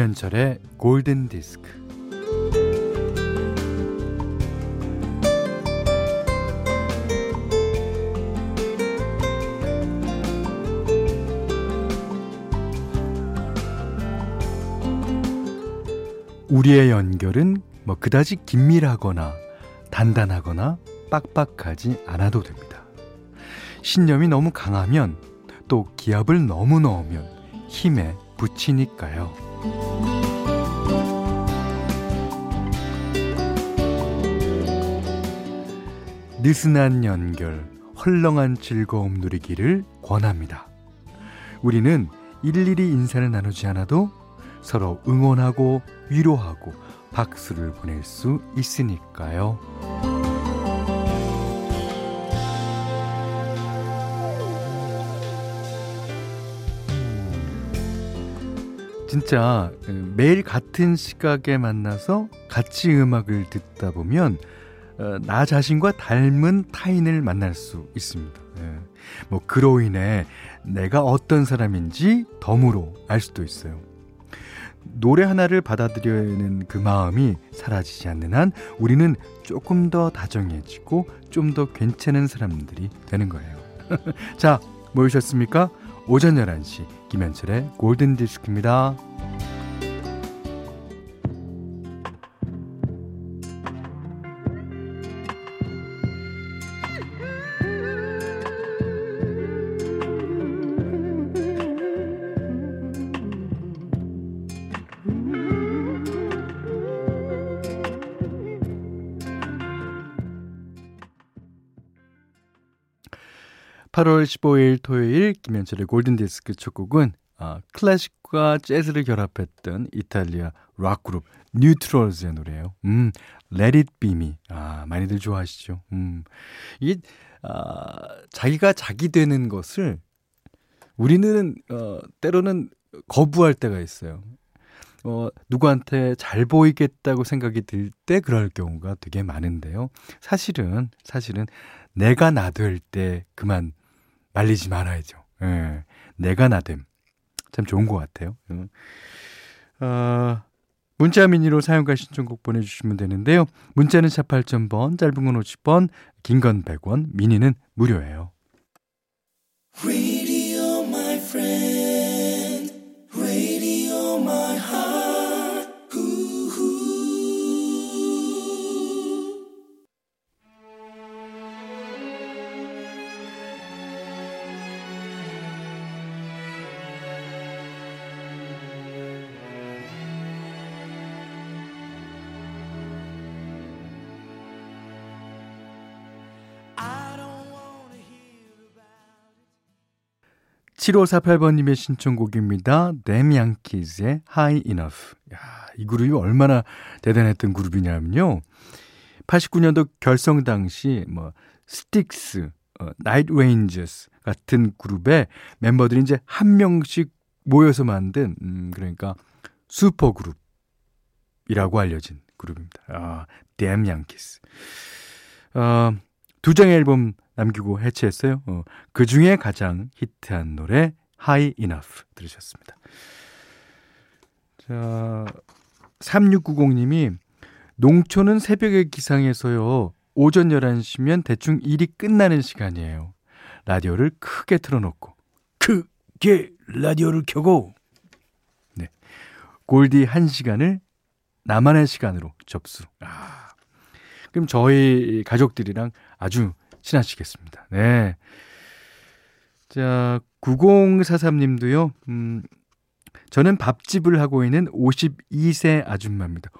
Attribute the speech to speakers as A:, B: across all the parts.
A: 김현철의 골든 디스크. 우리의 연결은 뭐 그다지 긴밀하거나 단단하거나 빡빡하지 않아도 됩니다. 신념이 너무 강하면 또 기압을 너무 넣으면 힘에 부치니까요. 느슨한 연결, 헐렁한 즐거움 누리기를 권합니다. 우리는 일일이 인사를 나누지 않아도 서로 응원하고 위로하고 박수를 보낼 수 있으니까요. 진짜 그 매일 같은 시각에 만나서 같이 음악을 듣다 보면 어, 나 자신과 닮은 타인을 만날 수 있습니다. 예. 뭐 그로 인해 내가 어떤 사람인지 덤으로 알 수도 있어요. 노래 하나를 받아들여는 그 마음이 사라지지 않는 한 우리는 조금 더 다정해지고 좀 더 괜찮은 사람들이 되는 거예요. 자, 모이셨습니까? 오전 11시 김현철의 골든 디스크입니다. 8월 15일 토요일 김현철의 골든디스크 첫 곡은 아, 클래식과 재즈를 결합했던 이탈리아 락 그룹 뉴트럴즈의 노래예요. 음, Let It Be Me. 아, 많이들 좋아하시죠. 음. 이게 아, 자기가 자기 되는 것을 우리는 어, 때로는 거부할 때가 있어요. 어, 누구한테 잘 보이겠다고 생각이 들 때 그럴 경우가 되게 많은데요. 사실은, 사실은 내가 나 될 때 그만 말리지 말아야죠. 예. 내가 나됨. 참 좋은 것 같아요. 음. 어, 문자 미니로 사용과 신청곡 보내주시면 되는데요. 문자는 4 8,000번, 짧은 건 50번, 긴 건 100원, 미니는 무료예요. (7548번님의) 신청곡입니다 (Damn Yankees의) (High Enough) 야, 이 그룹이 얼마나 대단했던 그룹이냐면요 (89년도) 결성 당시 뭐 스틱스 어, 나이트 레인저스 같은 그룹의 멤버들이 이제 한 명씩 모여서 만든 음, 그러니까 슈퍼 그룹이라고 알려진 그룹입니다. 아, Damn Yankees. 어, 두 장의 앨범 남기고 해체했어요. 어, 그 중에 가장 히트한 노래 High Enough 들으셨습니다. 자, 3690님이 농촌은 새벽에 기상해서요. 오전 11시면 대충 일이 끝나는 시간이에요. 라디오를 크게 틀어놓고 크게 라디오를 켜고 네. 골디 1시간을 나만의 시간으로 접수. 아. 그럼 저희 가족들이랑 아주 친하시겠습니다. 네. 자, 9043님도요, 음, 저는 밥집을 하고 있는 52세 아줌마입니다.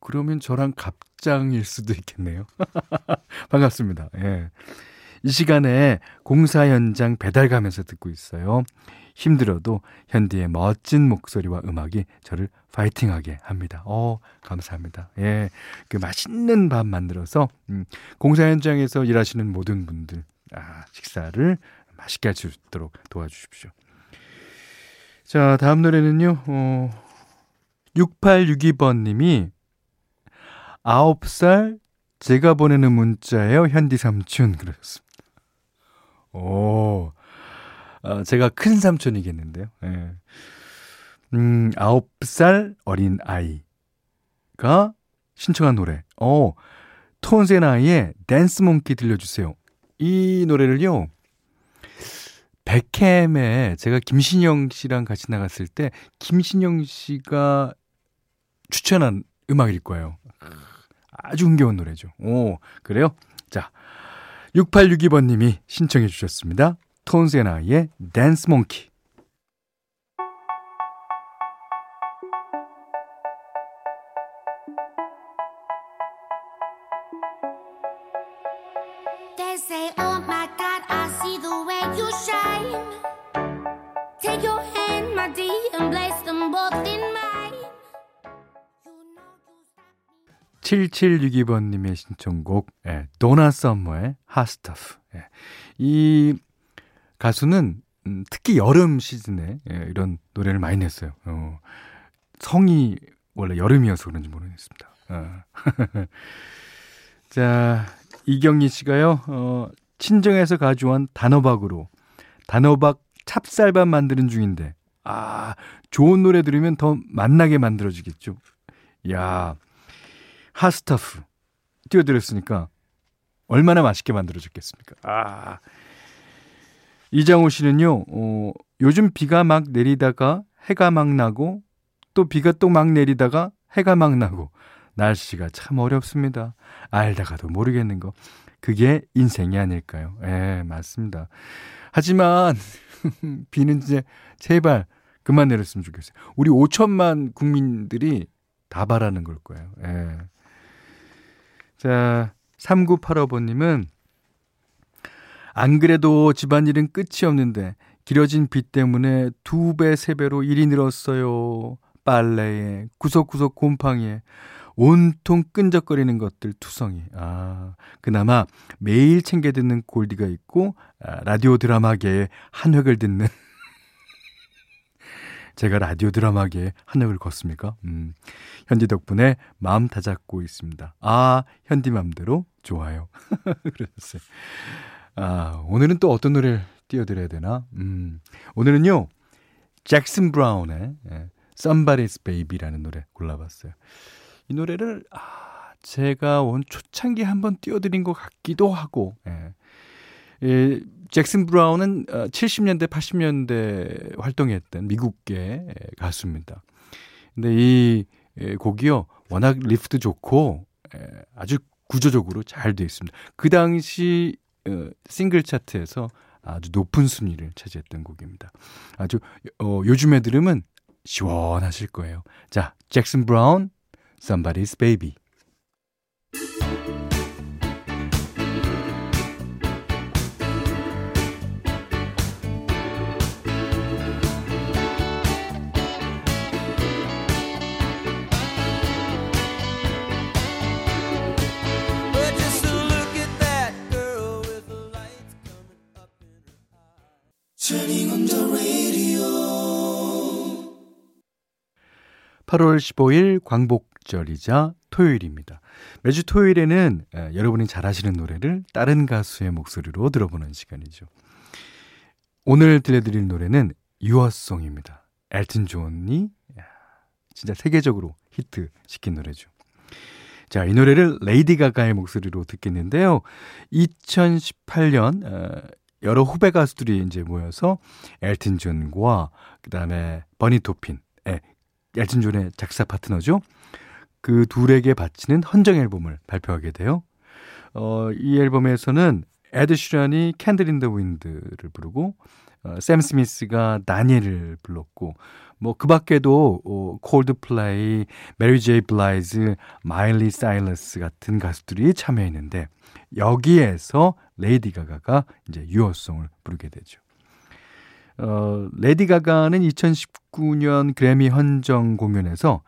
A: 그러면 저랑 갑장일 수도 있겠네요. 반갑습니다. 예. 이 시간에 공사 현장 배달 가면서 듣고 있어요. 힘들어도 현디의 멋진 목소리와 음악이 저를 파이팅하게 합니다. 어, 감사합니다. 예. 그 맛있는 밥 만들어서 음, 공사 현장에서 일하시는 모든 분들 아, 식사를 맛있게 할 수 있도록 도와주십시오. 자, 다음 노래는요. 어 6862번 님이 9살 제가 보내는 문자예요. 현디 삼촌 그러셨습니다. 오. 어, 제가 큰 삼촌이겠는데요. 예. 음, 9살 어린 아이가 신청한 노래. 어, 톤세나이의 댄스 몽키 들려주세요. 이 노래를요, 백햄에 제가 김신영 씨랑 같이 나갔을 때 김신영 씨가 추천한 음악일 거예요. 아주 흥겨운 노래죠. 오, 그래요? 자, 6862번님이 신청해 주셨습니다. 톤세나이의 댄스 몽키. Take your hand, my dear, and place them both in mine. 7762번님의 신청곡, 예, 도나 썸머의 핫스타프. 예. 이 가수는 음, 특히 여름 시즌에 예, 이런 노래를 많이 냈어요. 어, 성이 원래 여름이어서 그런지 모르겠습니다. 어. 자, 이경희 씨가요, 어, 친정에서 가져온 단호박으로 단호박 찹쌀밥 만드는 중인데, 아, 좋은 노래 들으면 더 맛나게 만들어지겠죠. 야 핫스타프 띄워드렸으니까 얼마나 맛있게 만들어졌겠습니까? 아. 이장호 씨는요, 어, 요즘 비가 막 내리다가 해가 막 나고 또 비가 또 막 내리다가 해가 막 나고 날씨가 참 어렵습니다. 알다가도 모르겠는 거. 그게 인생이 아닐까요? 예, 맞습니다. 하지만 비는 이제 제발 그만 내렸으면 좋겠어요. 우리 5천만 국민들이 다 바라는 걸 거예요. 예. 자, 3985번님은 안 그래도 집안일은 끝이 없는데 길어진 비 때문에 두 배, 세 배로 일이 늘었어요. 빨래에, 구석구석 곰팡이에, 온통 끈적거리는 것들 투성이. 아, 그나마 매일 챙겨 듣는 골디가 있고, 아, 라디오 드라마계의 한 획을 듣는. 제가 라디오 드라마계의 한 획을 걷습니까? 음, 현디 덕분에 마음 다잡고 있습니다. 아, 현디 맘대로 좋아요. 그러셨어요. 아, 오늘은 또 어떤 노래를 띄워드려야 되나? 음, 오늘은요, 잭슨 브라운의 예, Somebody's Baby라는 노래 골라봤어요. 이 노래를 아, 제가 온 초창기 한번 띄워드린 것 같기도 하고 예. 예, 잭슨 브라운은 70년대, 어, 80년대 활동했던 미국계 가수입니다. 근데 이 예, 곡이요, 워낙 riff도 좋고 예, 아주 구조적으로 잘 되어 있습니다. 그 당시 어, 싱글 차트에서 아주 높은 순위를 차지했던 곡입니다. 아주 어, 요즘에 들으면 시원하실 거예요. 자, 잭슨 브라운, Somebody's Baby. 8월 15일 광복절이자 토요일입니다. 매주 토요일에는 여러분이 잘 아시는 노래를 다른 가수의 목소리로 들어보는 시간이죠. 오늘 들려드릴 노래는 Your Song입니다. 엘튼 존이 진짜 세계적으로 히트 시킨 노래죠. 자, 이 노래를 레이디 가가의 목소리로 듣겠는데요. 2018년 여러 후배 가수들이 이제 모여서 엘튼 존과 그다음에 버니 토핀, 예, 엘튼 존의 작사 파트너죠. 그 둘에게 바치는 헌정 앨범을 발표하게 돼요. 어, 이 앨범에서는 에드 슈란이 Candle in the Wind를 부르고 어, 샘 스미스가 다니엘을 불렀고 뭐 그 밖에도 어, 콜드플레이, 메리 제이 블라이즈, 마일리 사이러스 같은 가수들이 참여했는데 여기에서 레이디 가가가 이제 Your Song을 부르게 되죠. 어, 레이디 가가는 2019년 그래미 헌정 공연에서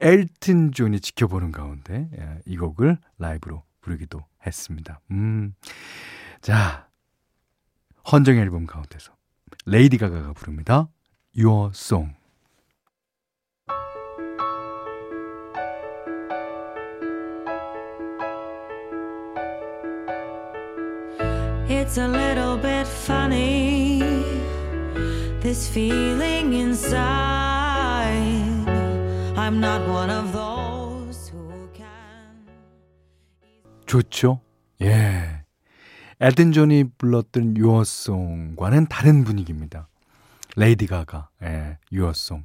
A: 엘튼 존이 지켜보는 가운데 예, 이 곡을 라이브로 부르기도 했습니다. 음. 자, 헌정 앨범 가운데서 레이디 가가가 부릅니다. Your Song. It's a little bit funny. This feeling inside I'm not one of those who can. 좋죠? 예. 엘튼 존이 불렀던 Your Song과는 다른 분위기입니다. 레이디 가가, 예, Your Song.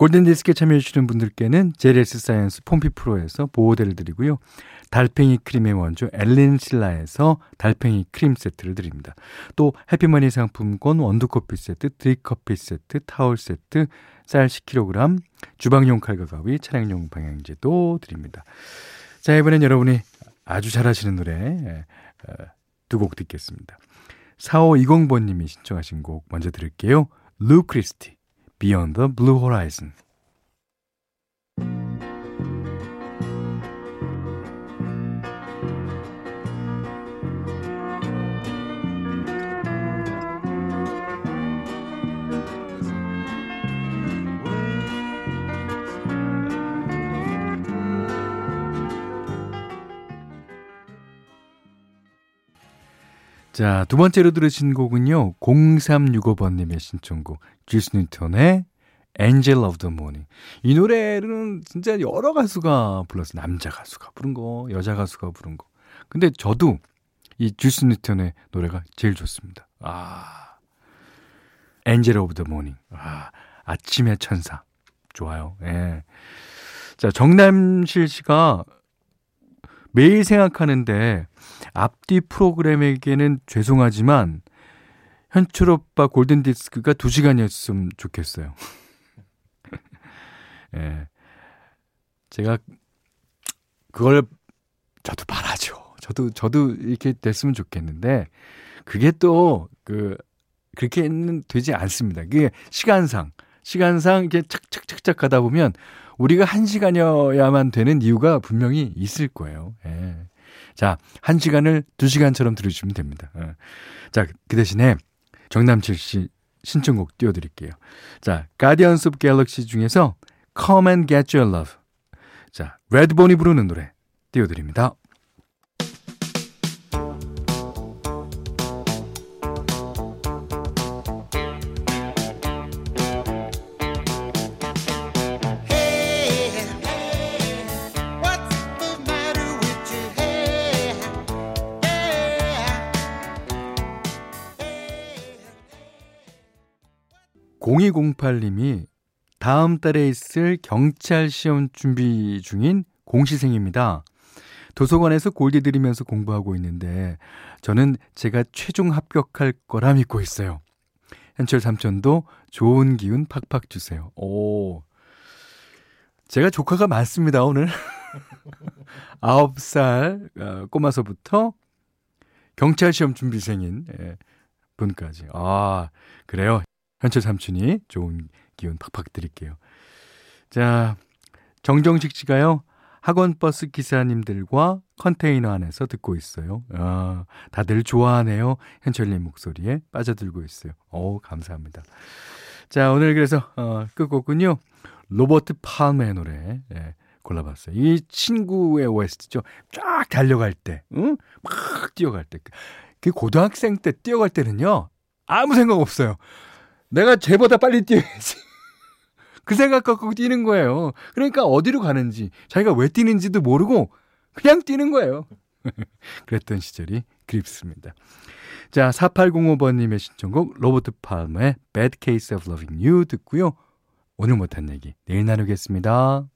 A: 골든디스크에 참여해주시는 분들께는 제레스 사이언스 폼피 프로에서 보호대를 드리고요. 달팽이 크림의 원조 엘린 실라에서 달팽이 크림 세트를 드립니다. 또 해피머니 상품권 원두커피 세트, 드립커피 세트, 타월 세트, 쌀 10kg, 주방용 칼과 가위, 차량용 방향제도 드립니다. 자, 이번엔 여러분이 아주 잘하시는 노래 예, 어, 두곡 듣겠습니다. 4520번님이 신청하신 곡 먼저 들을게요. 루 크리스티, Beyond the Blue Horizon. 자, 두 번째로 들으신 곡은요. 0365번님의 신청곡, 주스 뉴턴의 Angel of the Morning. 이 노래는 진짜 여러 가수가 불렀어요. 남자 가수가 부른 거, 여자 가수가 부른 거. 근데 저도 이 주스 뉴턴의 노래가 제일 좋습니다. 아. Angel of the Morning. 아, 아침의 천사. 좋아요. 예. 자, 정남실 씨가 매일 생각하는데 앞뒤 프로그램에게는 죄송하지만 현철 오빠 골든 디스크가 2시간이었으면 좋겠어요. 예. 제가 그걸 저도 바라죠. 저도 저도 이렇게 됐으면 좋겠는데 그게 또 그 그렇게는 되지 않습니다. 그게 시간상 시간상 이렇게 착착착착 가다 보면 우리가 한 시간이어야만 되는 이유가 분명히 있을 거예요. 예. 자, 한 시간을 두 시간처럼 들으시면 됩니다. 예. 자, 그 대신에 정남칠 씨 신청곡 띄워드릴게요. 자, Guardians of Galaxy 중에서 Come and Get Your Love. 자, 레드본이 부르는 노래 띄워드립니다. (0208님이) 다음 달에 있을 경찰 시험 준비 중인 공시생입니다. 도서관에서 골디 들이면서 공부하고 있는데 저는 제가 최종 합격할 거라 믿고 있어요. 현철 삼촌도 좋은 기운 팍팍 주세요. 오. 제가 조카가 많습니다, 오늘. 아홉 살 어, 꼬마서부터 경찰 시험 준비생인 예, 분까지. 아, 그래요. 현철 삼촌이 좋은 기운 팍팍 드릴게요. 자, 정정식 씨가요. 학원 버스 기사님들과 컨테이너 안에서 듣고 있어요. 아, 다들 좋아하네요. 현철님 목소리에 빠져들고 있어요. 오, 감사합니다. 자, 오늘 그래서 어, 끝곡은요. 로버트 팔메의 노래 예, 골라봤어요. 이 친구의 OST죠. 쫙 달려갈 때, 응? 막 뛰어갈 때. 그 고등학생 때 뛰어갈 때는요. 아무 생각 없어요. 내가 쟤보다 빨리 뛰어야지. 그 생각 갖고 뛰는 거예요. 그러니까 어디로 가는지, 자기가 왜 뛰는지도 모르고 그냥 뛰는 거예요. 그랬던 시절이 그립습니다. 자, 4805번님의 신청곡 로버트 팔머의 Bad Case of Loving You 듣고요. 오늘 못한 얘기 내일 나누겠습니다.